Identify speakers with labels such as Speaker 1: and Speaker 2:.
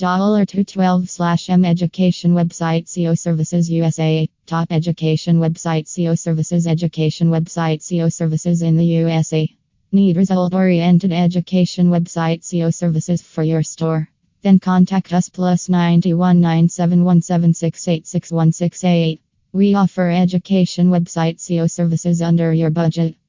Speaker 1: $212 slash M Education website SEO Services USA. Top education website SEO Services Education website SEO Services in the USA. Need result oriented education website SEO Services for your store. Then contact us plus 91 We offer education website SEO services under your budget.